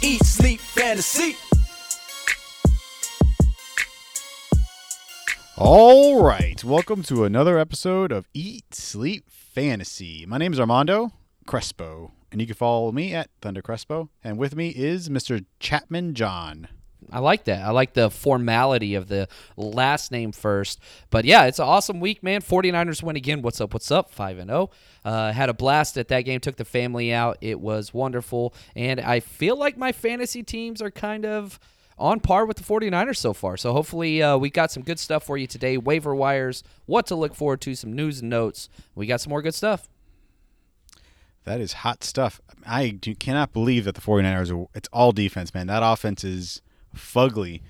Eat, sleep, fantasy. All right, welcome to another episode of Eat Sleep Fantasy. My name is Armando Crespo, and you can follow me at Thunder Crespo. And with me is Mr. Chapman John. I like that. I like the formality of the last name first. But yeah, it's an awesome week, man. 49ers win again. What's up? What's up? 5 and 0. Uh, had a blast at that game. Took the family out. It was wonderful. And I feel like my fantasy teams are kind of on par with the 49ers so far. So hopefully uh, we got some good stuff for you today. Waiver wires, what to look forward to, some news and notes. We got some more good stuff. That is hot stuff. I do, cannot believe that the 49ers are it's all defense, man. That offense is fugly,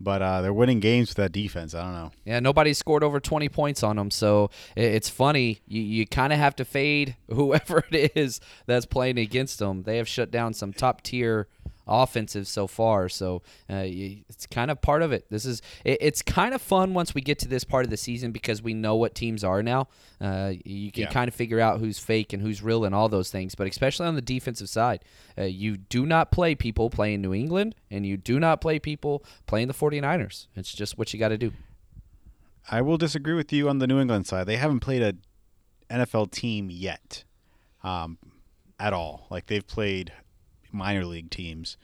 but uh, they're winning games with that defense. I don't know. Yeah, nobody scored over 20 points on them. So it's funny. You, you kind of have to fade whoever it is that's playing against them. They have shut down some top tier offensive so far. So uh, it's kind of part of it. This is it, it's kind of fun once we get to this part of the season because we know what teams are now. Uh, you can Yeah. kind of figure out who's fake and who's real and all those things. But especially on the defensive side, uh, you do not play people playing New England and you do not play people playing the 49ers. It's just what you got to do. I will disagree with you on the New England side. They haven't played a NFL team yet, um, at all. Like they've played minor league teams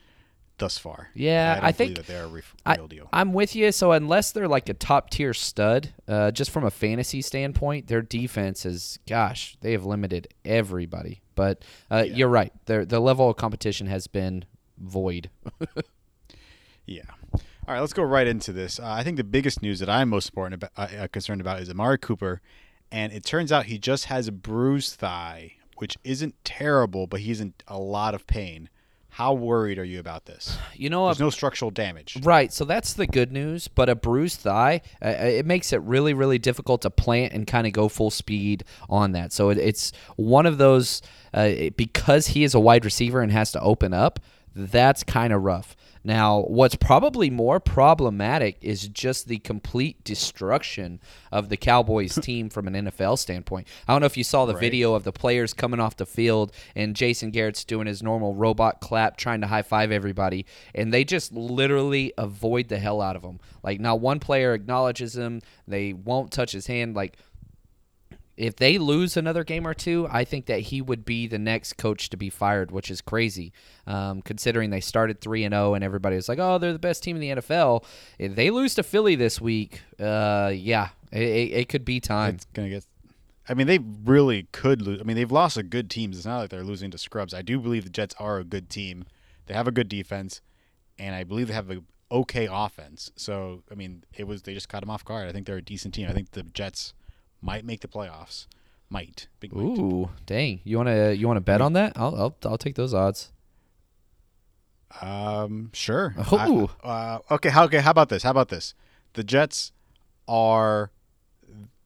thus far. Yeah, I, don't I think- that they're a real deal. I'm with you. So unless they're like a top tier stud, uh, just from a fantasy standpoint, their defense is, gosh, they have limited everybody. But uh, you're right. Their the level of competition has been void. Yeah. All right, let's go right into this. Uh, I think the biggest news that I'm most important about, uh, uh, concerned about is Amari Cooper, and it turns out he just has a bruised thigh, which isn't terrible, but he's in a lot of pain. How worried are you about this? You know, There's a, no structural damage. Right, so that's the good news. But a bruised thigh, uh, it makes it really, really difficult to plant and kind of go full speed on that. So it, it's one of those uh, because he is a wide receiver and has to open up. That's kind of rough. Now, what's probably more problematic is just the complete destruction of the Cowboys team from an NFL standpoint. I don't know if you saw the video of the players coming off the field and Jason Garrett's doing his normal robot clap, trying to high five everybody, and they just literally avoid the hell out of him. Like, not one player acknowledges him. They won't touch his hand. Like, if they lose another game or two, I think that he would be the next coach to be fired, which is crazy, um, considering they started three and zero, and everybody was like, "Oh, they're the best team in the NFL." If they lose to Philly this week, uh, yeah, it, it, could be time. It's gonna get. I mean, they really could lose. I mean, they've lost a good teams. It's not like they're losing to scrubs. I do believe the Jets are a good team. They have a good defense, and I believe they have a okay offense. So, I mean, it was they just caught them off guard. I think they're a decent team. I think the Jets might make the playoffs. Might. Big might. Ooh, dang! You wanna you wanna bet on that? I'll I'll, I'll take those odds. Um, sure. Ooh. I- uh, okay. How okay? How about this? How about this? The Jets are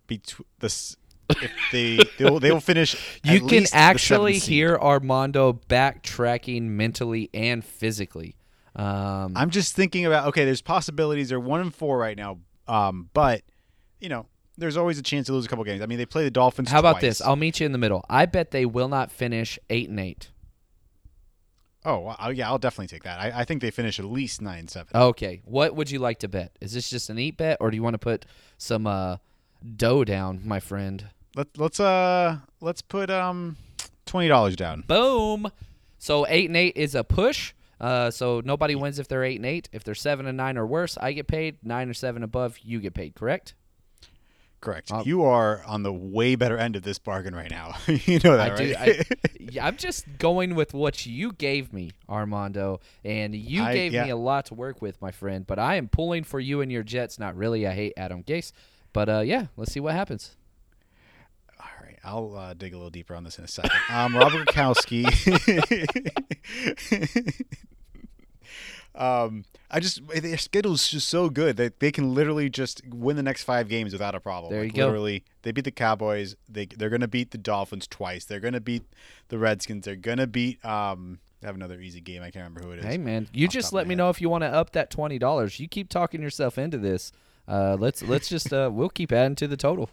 between the. If they they will, they will finish. You can actually hear Armando backtracking mentally and physically. Um, I'm just thinking about okay. There's possibilities. They're one and four right now. Um, but you know, there's always a chance to lose a couple games. I mean, they play the Dolphins. how about twice. this? I'll meet you in the middle. I bet they will not finish eight and eight. oh, I'll- yeah, I'll definitely take that. I, I think they finish at least nine and seven. Okay, what would you like to bet? Is this just an eat bet, or do you want to put some uh, dough down, my friend? Let, let's uh let's put um twenty dollars down. Boom. So eight and eight is a push. Uh, so nobody wins if they're eight and eight. If they're seven and nine or worse, I get paid. Nine or seven above, you get paid. Correct? Correct. Uh, you are on the way better end of this bargain right now. you know that, I do. right? I, yeah, I'm just going with what you gave me, Armando, and you I- gave yeah. me a lot to work with, my friend. But I am pulling for you and your Jets. Not really. I hate Adam Gase, but uh, yeah, let's see what happens. All right, I'll uh, dig a little deeper on this in a second. Um, Robert Gronkowski. Um, I just their schedule's just so good that they can literally just win the next five games without a problem. There like, you go. Literally, they beat the Cowboys. They they're gonna beat the Dolphins twice. They're gonna beat the Redskins. They're gonna beat um. I have another easy game. I can't remember who it is. Hey man, you just let me head. know if you want to up that twenty dollars. You keep talking yourself into this. Uh, let's let's just uh, we'll keep adding to the total.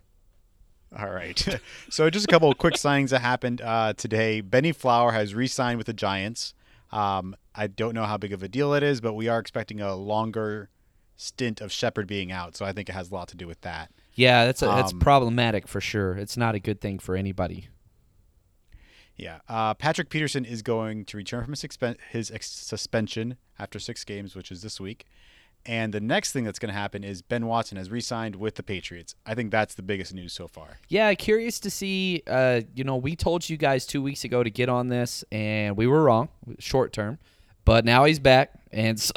All right. so just a couple of quick signings that happened uh, today. Bennie Fowler has re-signed with the Giants. Um, I don't know how big of a deal it is, but we are expecting a longer stint of Shepard being out, so I think it has a lot to do with that. Yeah, that's a, that's Um, problematic for sure. It's not a good thing for anybody. Yeah. Uh, Patrick Peterson is going to return from his, expen- his ex- suspension after six games, which is this week. And the next thing that's going to happen is Ben Watson has re-signed with the Patriots. I think that's the biggest news so far. Yeah, curious to see. Uh, you know, we told you guys two weeks ago to get on this, and we were wrong, short term. But now he's back, and so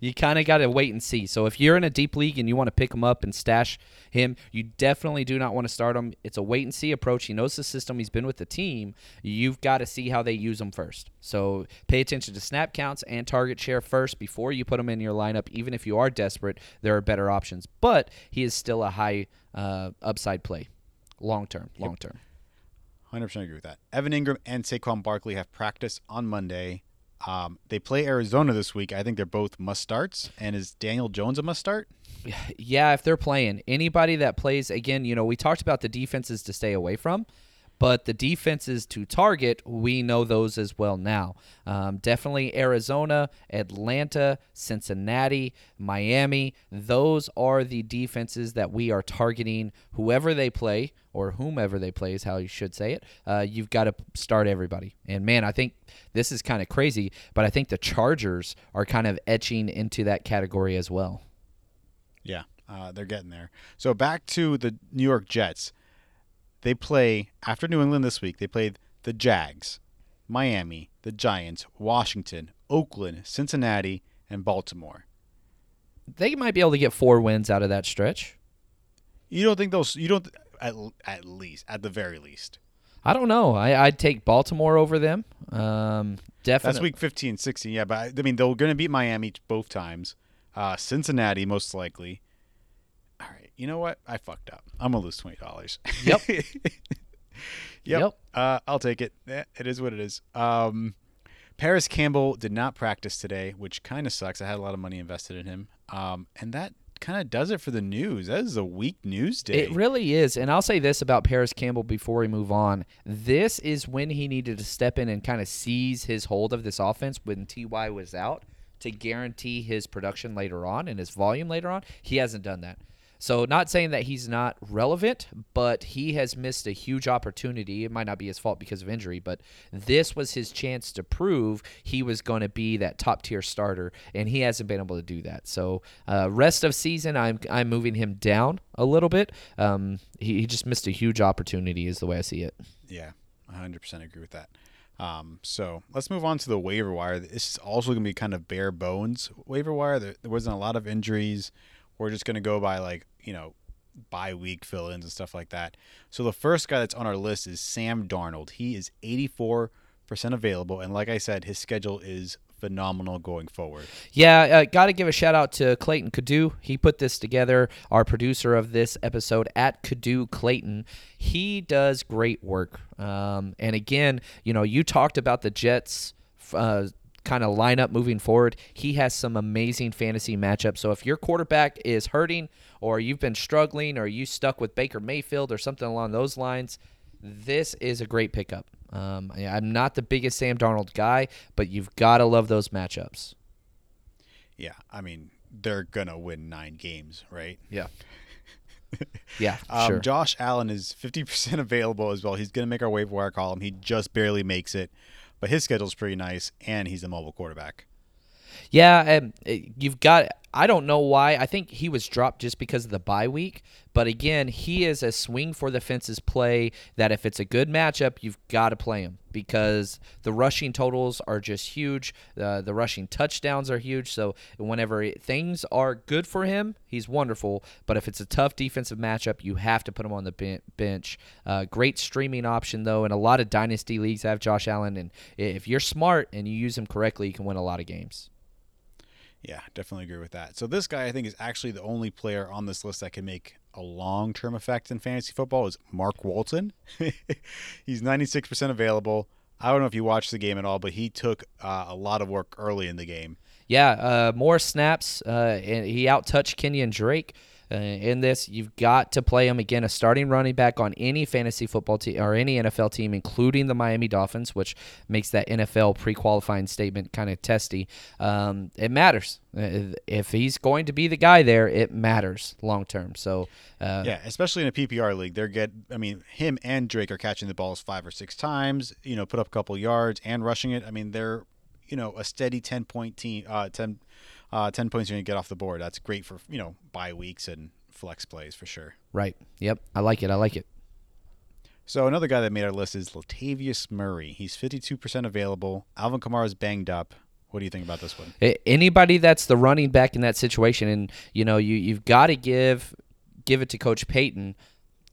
you kind of got to wait and see. So if you're in a deep league and you want to pick him up and stash him, you definitely do not want to start him. It's a wait and see approach. He knows the system. He's been with the team. You've got to see how they use him first. So pay attention to snap counts and target share first before you put him in your lineup. Even if you are desperate, there are better options. But he is still a high uh, upside play, long term. Long term. 100% agree with that. Evan Engram and Saquon Barkley have practice on Monday. Um, they play Arizona this week. I think they're both must starts. And is Daniel Jones a must start? Yeah, if they're playing anybody that plays again, you know, we talked about the defenses to stay away from, but the defenses to target, we know those as well now. Um, definitely Arizona, Atlanta, Cincinnati, Miami. Those are the defenses that we are targeting. Whoever they play or whomever they play is how you should say it. Uh, you've got to start everybody. And man, I think this is kind of crazy, but I think the Chargers are kind of etching into that category as well. Yeah, uh, they're getting there. So back to the New York Jets. They play after New England this week. They played the Jags, Miami, the Giants, Washington, Oakland, Cincinnati, and Baltimore. they might be able to get four wins out of that stretch. You don't think those? You don't at, at least at the very least. I don't know. I, I'd take Baltimore over them. Um, definitely. That's week 15, 16. Yeah, but I, I mean they're going to beat Miami both times. Uh, Cincinnati most likely. You know what? I fucked up. I'm gonna lose twenty dollars. Yep. Yep. Yep. Uh, I'll take it. Eh, It is what it is. Um, Paris Campbell did not practice today, which kind of sucks. I had a lot of money invested in him. Um, and that kind of does it for the news. That is a weak news day. It really is. And I'll say this about Paris Campbell before we move on. This is when he needed to step in and kind of seize his hold of this offense when TY was out to guarantee his production later on and his volume later on. He hasn't done that. So, not saying that he's not relevant, but he has missed a huge opportunity. It might not be his fault because of injury, but this was his chance to prove he was going to be that top tier starter, and he hasn't been able to do that. So, uh, rest of season, I'm I'm moving him down a little bit. Um, he, he just missed a huge opportunity, is the way I see it. Yeah, 100% agree with that. Um, so let's move on to the waiver wire. This is also going to be kind of bare bones waiver wire. There, there wasn't a lot of injuries. We're just going to go by like, you know, bye week fill ins and stuff like that. So the first guy that's on our list is Sam Darnold. He is 84% available. And like I said, his schedule is phenomenal going forward. Yeah, uh, got to give a shout out to Clayton Cadu. He put this together, our producer of this episode at Cadu Clayton. He does great work. Um, and again, you know, you talked about the Jets. Uh, kind of lineup moving forward. He has some amazing fantasy matchups. So if your quarterback is hurting or you've been struggling or you stuck with Baker Mayfield or something along those lines, this is a great pickup. Um, I'm not the biggest Sam Darnold guy, but you've got to love those matchups. Yeah, I mean, they're going to win nine games, right? Yeah. yeah, Um, sure. Josh Allen is 50% available as well. He's going to make our waiver wire column. He just barely makes it, but his schedule's pretty nice, and he's a mobile quarterback. Yeah, and uh, you've got. I don't know why. I think he was dropped just because of the bye week. But again, he is a swing for the fences play that if it's a good matchup, you've got to play him because the rushing totals are just huge. Uh, the rushing touchdowns are huge. So whenever it- things are good for him, he's wonderful. But if it's a tough defensive matchup, you have to put him on the bench. Uh, great streaming option though, and a lot of dynasty leagues have Josh Allen. And if you're smart and you use him correctly, you can win a lot of games. Yeah, definitely agree with that. So this guy, I think, is actually the only player on this list that can make a long-term effect in fantasy football. Is Mark Walton? He's 96% available. I don't know if you watched the game at all, but he took uh, a lot of work early in the game. Yeah, uh, more snaps. Uh, and he outtouched Kenyan Drake. Uh, in this, you've got to play him again, a starting running back on any fantasy football team or any NFL team, including the Miami Dolphins, which makes that NFL pre-qualifying statement kind of testy. Um, it matters uh, if he's going to be the guy there. It matters long term. So uh, yeah, especially in a PPR league, they're get. I mean, him and Drake are catching the balls five or six times. You know, put up a couple yards and rushing it. I mean, they're you know a steady ten point team. Uh, ten uh, 10 points you're going to get off the board. That's great for, you know, bye weeks and flex plays for sure. Right. Yep. I like it. I like it. So another guy that made our list is Latavius Murray. He's 52% available. Alvin Kamara's banged up. What do you think about this one? Anybody that's the running back in that situation, and you know you you've got to give give it to Coach Payton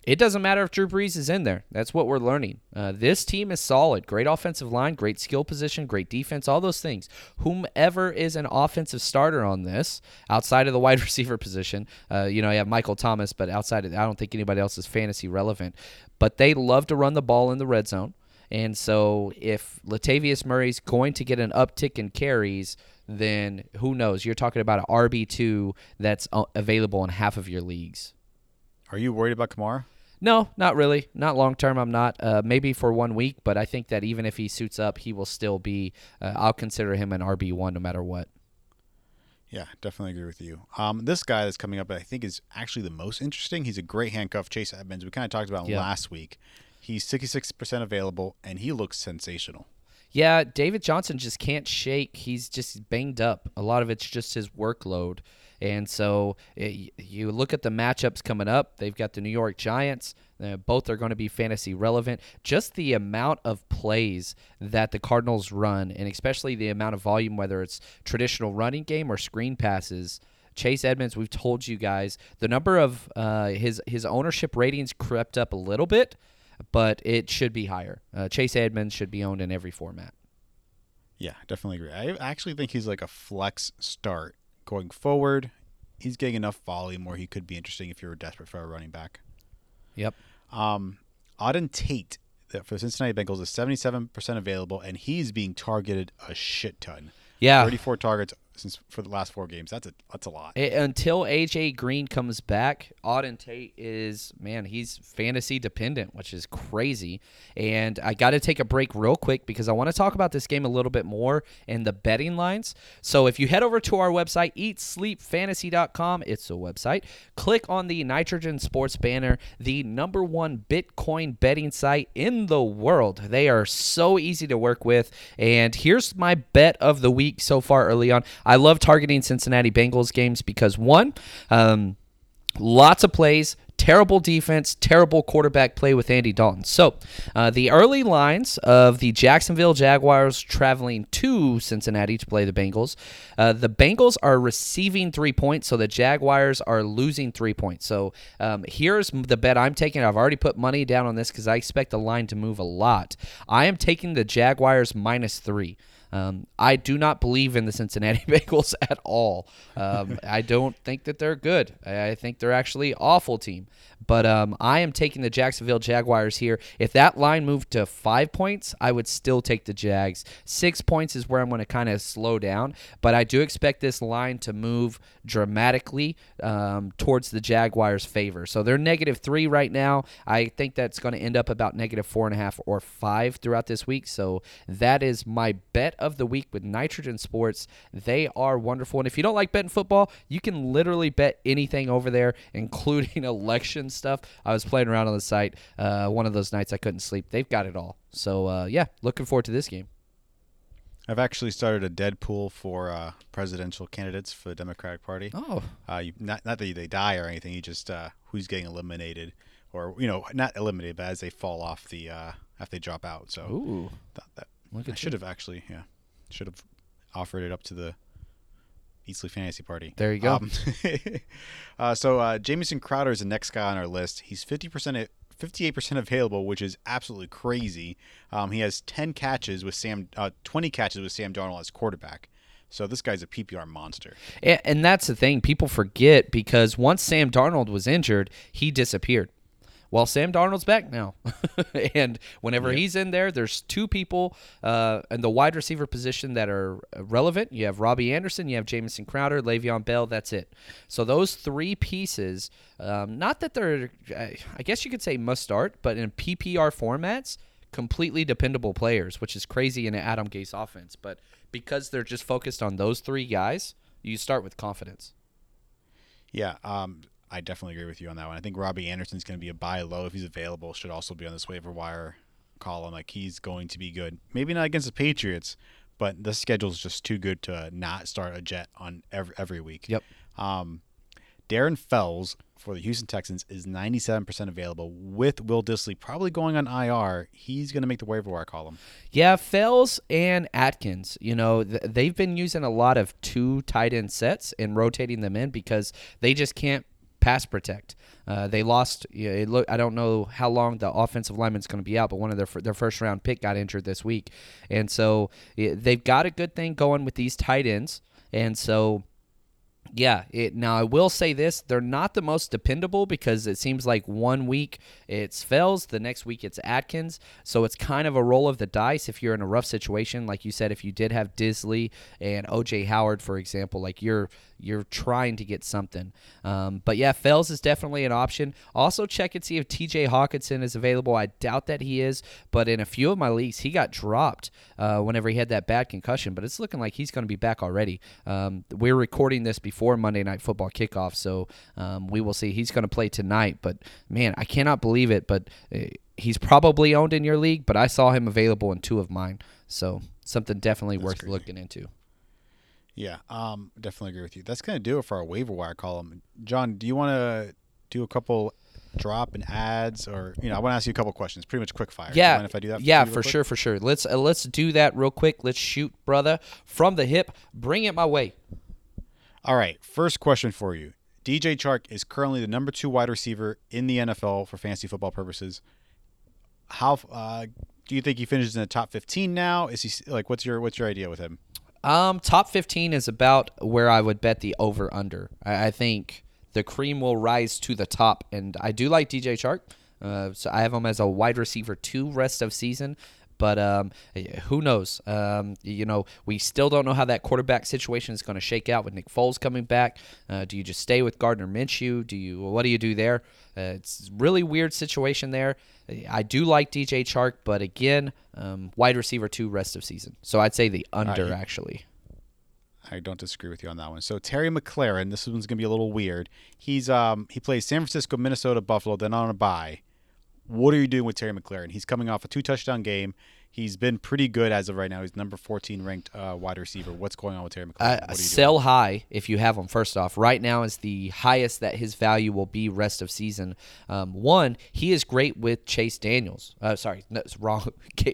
it doesn't matter if Drew Brees is in there. That's what we're learning. Uh, this team is solid. Great offensive line, great skill position, great defense, all those things. Whomever is an offensive starter on this, outside of the wide receiver position, uh, you know, you have Michael Thomas, but outside of that, I don't think anybody else is fantasy relevant. But they love to run the ball in the red zone. And so if Latavius Murray's going to get an uptick in carries, then who knows? You're talking about an RB2 that's available in half of your leagues. Are you worried about Kamara? No, not really. Not long term. I'm not. Uh, maybe for one week, but I think that even if he suits up, he will still be. Uh, I'll consider him an RB one no matter what. Yeah, definitely agree with you. Um, this guy that's coming up, I think, is actually the most interesting. He's a great handcuff, Chase Edmonds. We kind of talked about him last week. He's 66% available, and he looks sensational. Yeah, David Johnson just can't shake. He's just banged up. A lot of it's just his workload. And so it, eh, you look at the matchups coming up. They've got the New York Giants. Uh, both are going to be fantasy relevant. Just the amount of plays that the Cardinals run, and especially the amount of volume, whether it's traditional running game or screen passes. Chase Edmonds, we've told you guys the number of uh, his his ownership ratings crept up a little bit, but it should be higher. Uh, Chase Edmonds should be owned in every format. Yeah, definitely agree. I actually think he's like a flex start going forward, he's getting enough volume where he could be interesting if you're desperate for a running back. Yep. Um, Auden Tate for the Cincinnati Bengals is 77% available, and he's being targeted a shit ton. Yeah. 34 targets, since for the last four games. That's a that's a lot. It, until AJ Green comes back, Auden Tate is man, he's fantasy dependent, which is crazy. And I got to take a break real quick because I want to talk about this game a little bit more and the betting lines. So if you head over to our website, eatsleepfantasy.com, it's a website. Click on the Nitrogen Sports banner, the number one Bitcoin betting site in the world. They are so easy to work with. And here's my bet of the week so far early on. I love targeting Cincinnati Bengals games because one, um, lots of plays, terrible defense, terrible quarterback play with Andy Dalton. So, uh, the early lines of the Jacksonville Jaguars traveling to Cincinnati to play the Bengals. Uh, the Bengals are receiving three points, so the Jaguars are losing three points. So, um, here's the bet I'm taking. I've already put money down on this because I expect the line to move a lot. I am taking the Jaguars minus three. Um, I do not believe in the Cincinnati Bengals at all. Um, I don't think that they're good. I think they're actually awful team. But um, I am taking the Jacksonville Jaguars here. If that line moved to five points, I would still take the Jags. Six points is where I'm going to kind of slow down. But I do expect this line to move dramatically um, towards the Jaguars' favor. So they're negative three right now. I think that's going to end up about negative four and a half or five throughout this week. So that is my bet of the week with Nitrogen Sports. They are wonderful. And if you don't like betting football, you can literally bet anything over there, including election stuff. I was playing around on the site uh, one of those nights I couldn't sleep. They've got it all. So uh, yeah, looking forward to this game. I've actually started a Deadpool for uh, presidential candidates for the Democratic Party. Oh, uh, you, not not that they die or anything. You just uh, who's getting eliminated, or you know, not eliminated, but as they fall off the uh, after they drop out. So Ooh. that, that I should have actually, yeah, should have offered it up to the Eat Sleep Fantasy Party. There you go. Um, uh, so uh, Jamison Crowder is the next guy on our list. He's fifty percent. 58% available, which is absolutely crazy. Um, he has 10 catches with Sam, uh, 20 catches with Sam Darnold as quarterback. So this guy's a PPR monster. And, and that's the thing people forget because once Sam Darnold was injured, he disappeared. Well, Sam Darnold's back now, and whenever he's in there, there's two people uh, in the wide receiver position that are relevant. You have Robbie Anderson, you have Jamison Crowder, Le'Veon Bell. That's it. So those three pieces, um, not that they're, I guess you could say must start, but in PPR formats, completely dependable players, which is crazy in an Adam Gase offense. But because they're just focused on those three guys, you start with confidence. Yeah, um, I definitely agree with you on that one. I think Robbie Anderson's going to be a buy low if he's available. Should also be on this waiver wire column. Like he's going to be good. Maybe not against the Patriots, but the schedule is just too good to not start a Jet on every every week. Yep. Um, Darren Fells for the Houston Texans is 97% available with Will Dissly probably going on IR. He's going to make the waiver wire column. Yeah, Fells and Atkins, you know, th- they've been using a lot of two tight end sets and rotating them in because they just can't pass protect. Uh, they lost. I don't know how long the offensive lineman's going to be out, but one of their their first round pick got injured this week, and so they've got a good thing going with these tight ends, and so yeah, it, now I will say this: they're not the most dependable because it seems like one week it's Fells, the next week it's Atkins, so it's kind of a roll of the dice. If you're in a rough situation, like you said, if you did have Dissly and OJ Howard, for example, like you're you're trying to get something. Um, but yeah, Fells is definitely an option. Also, check and see if TJ Hockenson is available. I doubt that he is, but in a few of my leagues, he got dropped uh, whenever he had that bad concussion. But it's looking like he's going to be back already. Um, we're recording this before Monday Night Football kickoff, so um, we will see. He's going to play tonight. But man, I cannot believe it. But uh, he's probably owned in your league. But I saw him available in two of mine, so something definitely That's worth crazy. looking into. Yeah, um, definitely agree with you. That's going to do it for our waiver wire column. John, do you want to do a couple drop and ads, or you know, I want to ask you a couple questions, pretty much quick fire. Yeah, if I do that? yeah, for quick? sure, for sure. Let's uh, let's do that real quick. Let's shoot, brother, from the hip. Bring it my way. All right, first question for you. DJ Chark is currently the number two wide receiver in the NFL for fantasy football purposes. How uh, do you think he finishes in the top fifteen now? Is he like what's your what's your idea with him? Um, top fifteen is about where I would bet the over under. I, I think the cream will rise to the top, and I do like DJ Chark. Uh, so I have him as a wide receiver two rest of season. But um, who knows? Um, you know, we still don't know how that quarterback situation is going to shake out with Nick Foles coming back. Uh, do you just stay with Gardner Minshew? Do you what do you do there? Uh, it's a really weird situation there. I do like DJ Chark, but again, um, wide receiver two rest of season. So I'd say the under actually. I don't disagree with you on that one. So Terry McLaurin, this one's gonna be a little weird. He's um he plays San Francisco, Minnesota, Buffalo, then on a bye. What are you doing with Terry McLaurin? He's coming off a two touchdown game. He's been pretty good as of right now. He's number 14 ranked uh, wide receiver. What's going on with Terry McLaurin? Uh, what are you sell high if you have him. First off, right now is the highest that his value will be rest of season. Um, one, he is great with Chase Daniels. Uh, sorry, no, it's wrong.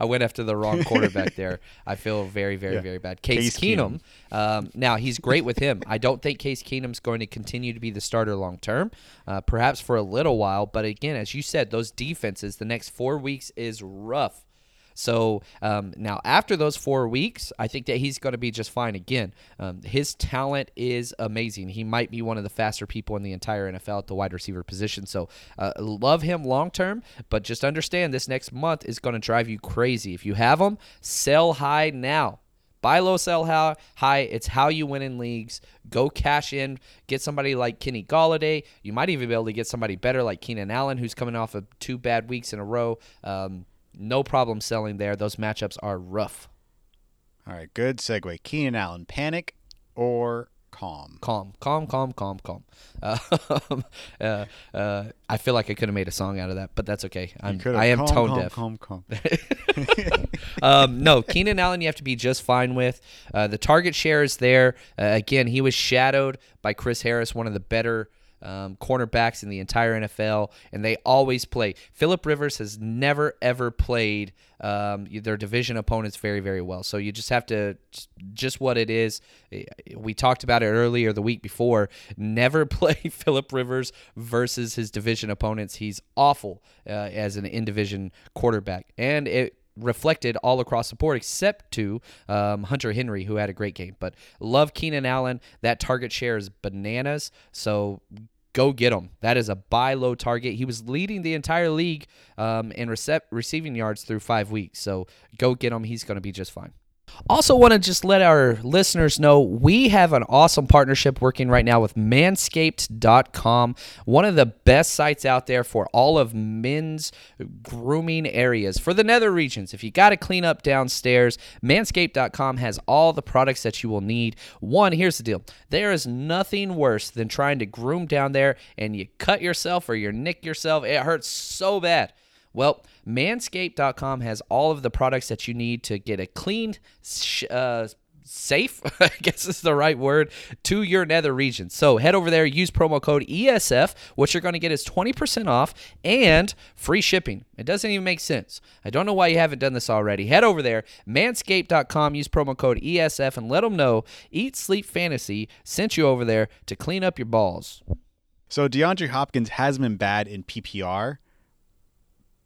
I went after the wrong quarterback there. I feel very, very, Yeah. very bad. Case, Case Keenum. Um, now he's great with him. I don't think Case Keenum's going to continue to be the starter long term. Uh, perhaps for a little while, but again, as you said, those defenses the next four weeks is rough. So um, now, after those four weeks, I think that he's going to be just fine again. Um, his talent is amazing. He might be one of the faster people in the entire NFL at the wide receiver position. So uh, love him long term, but just understand this next month is going to drive you crazy. If you have him, sell high now. Buy low, sell high. It's how you win in leagues. Go cash in. Get somebody like Kenny Golladay. You might even be able to get somebody better like Keenan Allen, who's coming off of two bad weeks in a row. Um, no problem selling there. Those matchups are rough. All right, good segue. Keenan Allen, panic or calm? Calm, calm, calm, calm, calm. Um, uh, uh, I feel like I could have made a song out of that, but that's okay. I'm, I am calm, tone calm, deaf. Calm, calm. um, no, Keenan Allen, you have to be just fine with. Uh, the target share is there. Uh, again, he was shadowed by Chris Harris, one of the better um, cornerbacks in the entire NFL, and they always play. Philip Rivers has never ever played um, their division opponents very very well. So you just have to just what it is. We talked about it earlier the week before. Never play Philip Rivers versus his division opponents. He's awful uh, as an in division quarterback, and it reflected all across the board, except to um, Hunter Henry, who had a great game. But love Keenan Allen. That target share is bananas. So go get him. That is a buy low target. He was leading the entire league um, in receiving yards through five weeks. So go get him. He's going to be just fine. Also, want to just let our listeners know we have an awesome partnership working right now with manscaped.com, one of the best sites out there for all of men's grooming areas for the nether regions. If you got to clean up downstairs, manscaped.com has all the products that you will need. One, here's the deal there is nothing worse than trying to groom down there and you cut yourself or you nick yourself. It hurts so bad. Well, manscaped.com has all of the products that you need to get a clean, uh, safe, I guess is the right word, to your nether region. So head over there, use promo code ESF. What you're going to get is 20% off and free shipping. It doesn't even make sense. I don't know why you haven't done this already. Head over there, manscaped.com, use promo code ESF, and let them know Eat Sleep Fantasy sent you over there to clean up your balls. So DeAndre Hopkins has been bad in PPR,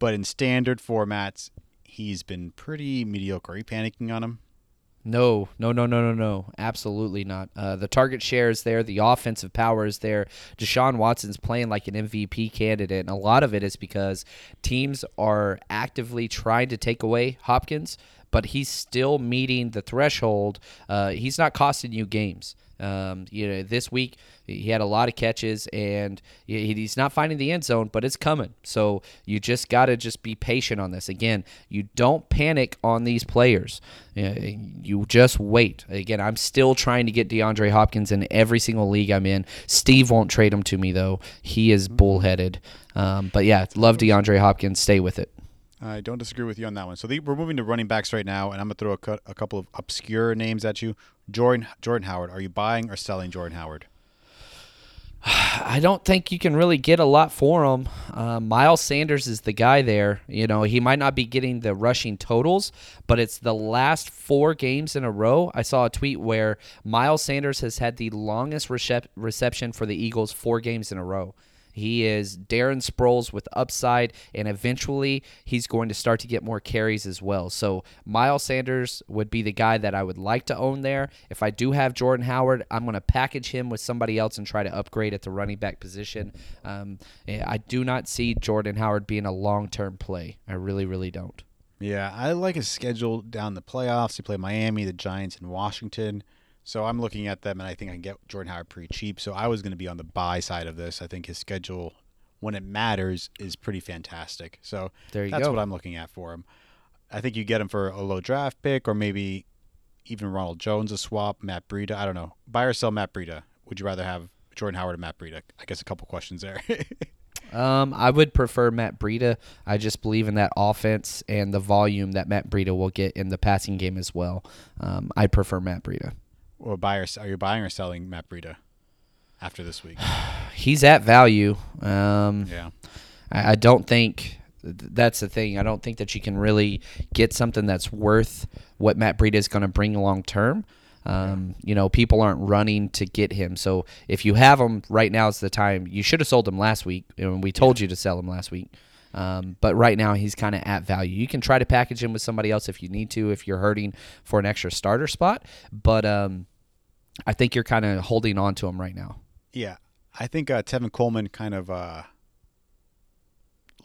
but in standard formats, he's been pretty mediocre. Are you panicking on him? No, no, no, no, no, no. Absolutely not. Uh, the target share is there. The offensive power is there. Deshaun Watson's playing like an MVP candidate. And a lot of it is because teams are actively trying to take away Hopkins, but he's still meeting the threshold. Uh, he's not costing you games. Um, you know, this week he had a lot of catches, and he's not finding the end zone, but it's coming. So you just got to just be patient on this. Again, you don't panic on these players. You just wait. Again, I'm still trying to get DeAndre Hopkins in every single league I'm in. Steve won't trade him to me though. He is bullheaded. Um, but yeah, love DeAndre Hopkins. Stay with it. I don't disagree with you on that one. So the, we're moving to running backs right now, and I'm gonna throw a, a couple of obscure names at you. Jordan Jordan Howard. Are you buying or selling Jordan Howard? I don't think you can really get a lot for him. Uh, Miles Sanders is the guy there. You know, he might not be getting the rushing totals, but it's the last four games in a row. I saw a tweet where Miles Sanders has had the longest recep- reception for the Eagles four games in a row. He is Darren Sproles with upside, and eventually he's going to start to get more carries as well. So Miles Sanders would be the guy that I would like to own there. If I do have Jordan Howard, I'm going to package him with somebody else and try to upgrade at the running back position. Um, I do not see Jordan Howard being a long term play. I really, really don't. Yeah, I like his schedule down the playoffs. He played Miami, the Giants, and Washington. So I'm looking at them, and I think I can get Jordan Howard pretty cheap. So I was going to be on the buy side of this. I think his schedule, when it matters, is pretty fantastic. So there you that's go. what I'm looking at for him. I think you get him for a low draft pick, or maybe even Ronald Jones a swap, Matt Breida. I don't know. Buy or sell Matt Breida. Would you rather have Jordan Howard or Matt Breida? I guess a couple questions there. Um, I would prefer Matt Breida. I just believe in that offense and the volume that Matt Breida will get in the passing game as well. Um, I prefer Matt Breida. Or buy or, are you buying or selling Matt Breida after this week? He's at value. Um, yeah. I, I don't think that's the thing. I don't think that you can really get something that's worth what Matt Breida is going to bring long term. Um, you know, people aren't running to get him. So if you have him right now, is the time. You should have sold him last week. and we told you to sell him last week. Um, but right now he's kind of at value. You can try to package him with somebody else if you need to, if you're hurting for an extra starter spot. But um, I think you're kind of holding on to him right now. Yeah, I think uh, Tevin Coleman kind of uh,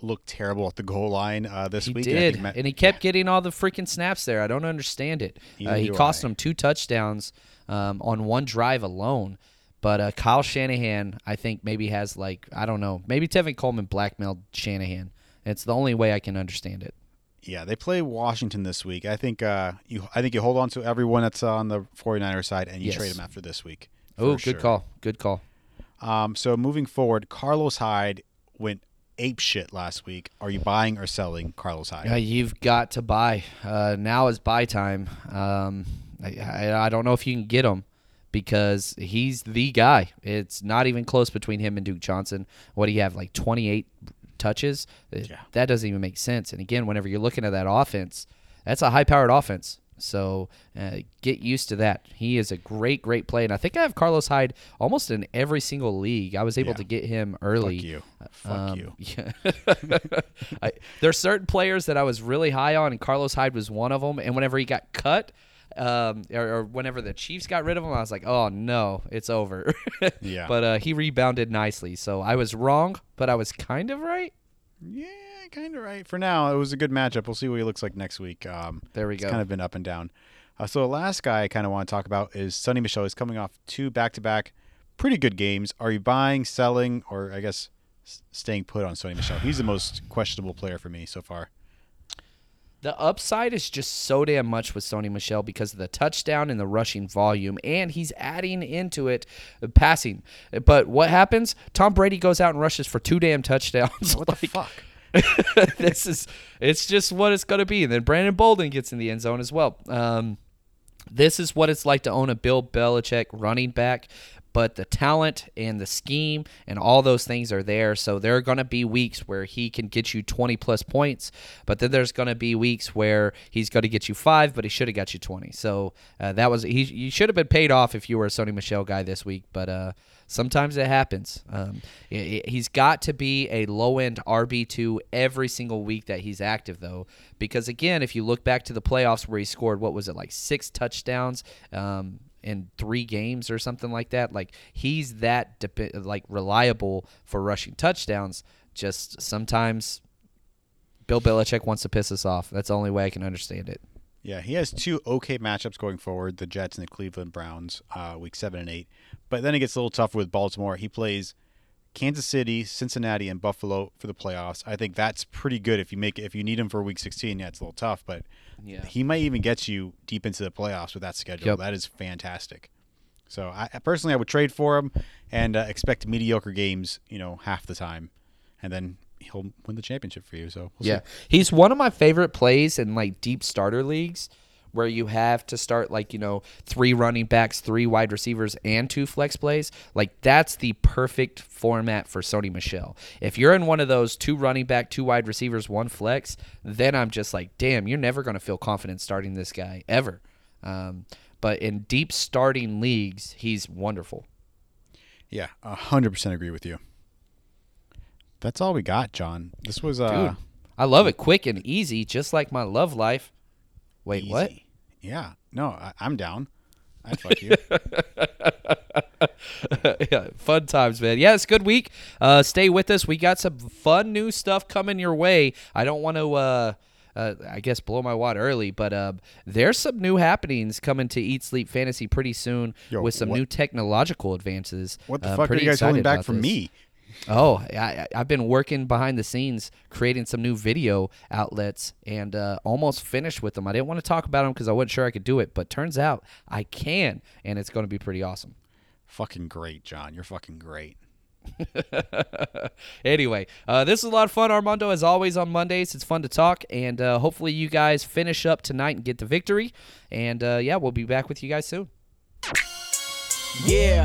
looked terrible at the goal line uh, this he week. did, and, Matt, and he kept getting all the freaking snaps there. I don't understand it. Uh, he cost I. him two touchdowns um, on one drive alone. But uh, Kyle Shanahan, I think maybe has like I don't know, maybe Tevin Coleman blackmailed Shanahan. It's the only way I can understand it. Yeah, they play Washington this week. I think uh, you I think you hold on to everyone that's on the 49er side and you Yes. trade them after this week. Oh, good sure. call. Good call. Um, so moving forward, Carlos Hyde went ape shit last week. Are you buying or selling Carlos Hyde? Uh, you've got to buy. Uh, now is buy time. Um, I, I, I don't know if you can get him because he's the guy. It's not even close between him and Duke Johnson. What do you have, like 28 touches? Uh, Yeah. That doesn't even make sense. And again, whenever you're looking at that offense, that's a high powered offense. So uh, get used to that. He is a great, great play, and I think I have Carlos Hyde almost in every single league. I was able Yeah. to get him early. Fuck you. Fuck Um, you. Yeah. I, there's certain players that I was really high on, and Carlos Hyde was one of them. And whenever he got cut, um, or, or whenever the Chiefs got rid of him, I was like, oh no, it's over. Yeah. But uh, he rebounded nicely, so I was wrong, but I was kind of right. Yeah, kind of right. For now, it was a good matchup. We'll see what he looks like next week. Um, There we go. it's go. kind of been up and down. Uh, so the last guy I kind of want to talk about is Sony Michel. He's coming off two back-to-back pretty good games. Are you buying, selling, or I guess staying put on Sony Michel? He's the most questionable player for me so far. The upside is just so damn much with Sony Michel because of the touchdown and the rushing volume, and he's adding into it uh, passing. But what happens? Tom Brady goes out and rushes for two damn touchdowns. What the fuck? this is it's just what it's going to be. And then Brandon Bolden gets in the end zone as well. Um, this is what it's like to own a Bill Belichick running back, but the talent and the scheme and all those things are there. So there are going to be weeks where he can get you 20 plus points, but then there's going to be weeks where he's going to get you five, but he should have got you 20. So uh, that was he. You should have been paid off if you were a Sony Michel guy this week, but uh, sometimes it happens. Um, he's got to be a low end RB two every single week that he's active, though, because again, if you look back to the playoffs where he scored, what was it like six touchdowns um, in three games or something like that? Like he's that depe- like reliable for rushing touchdowns. Just sometimes Bill Belichick wants to piss us off. That's the only way I can understand it. Yeah, he has two okay matchups going forward: the Jets and the Cleveland Browns, uh, week seven and eight. But then it gets a little tougher with Baltimore. He plays Kansas City, Cincinnati, and Buffalo for the playoffs. I think that's pretty good if you make if you need him for week sixteen. Yeah, it's a little tough, but Yeah. he might even get you deep into the playoffs with that schedule. Yep. That is fantastic. So I I- personally, I would trade for him and uh, expect mediocre games. You know, half the time, and then he'll win the championship for you. So we'll Yeah, see. he's one of my favorite plays in like deep starter leagues where you have to start like you know three running backs, three wide receivers, and two flex plays. Like that's the perfect format for Sony Michel. If you're in one of those two running back, two wide receivers, one flex, then I'm just like, damn, you're never gonna feel confident starting this guy ever. Um, but in deep starting leagues, he's wonderful. Yeah, a hundred percent agree with you. That's all we got, John. This was uh, Dude, I love it, quick and easy, just like my love life. Wait, what? Yeah, no, I, I'm down. I'd fuck you. yeah, fun times, man. Yeah, it's a good week. Uh, stay with us. We got some fun new stuff coming your way. I don't want to, uh, uh, I guess, blow my wad early, but uh, there's some new happenings coming to Eat Sleep Fantasy pretty soon Yo, with some what- new technological advances. What the Uh, fuck are you guys holding back from this. me? Oh, I, I- I've been working behind the scenes, creating some new video outlets, and uh, almost finished with them. I didn't want to talk about them because I wasn't sure I could do it, but turns out I can, and it's going to be pretty awesome. Fucking great, John. You're fucking great. anyway, uh, this is a lot of fun, Armando. As always on Mondays, it's fun to talk, and uh, hopefully you guys finish up tonight and get the victory. And uh, yeah, we'll be back with you guys soon. Yeah.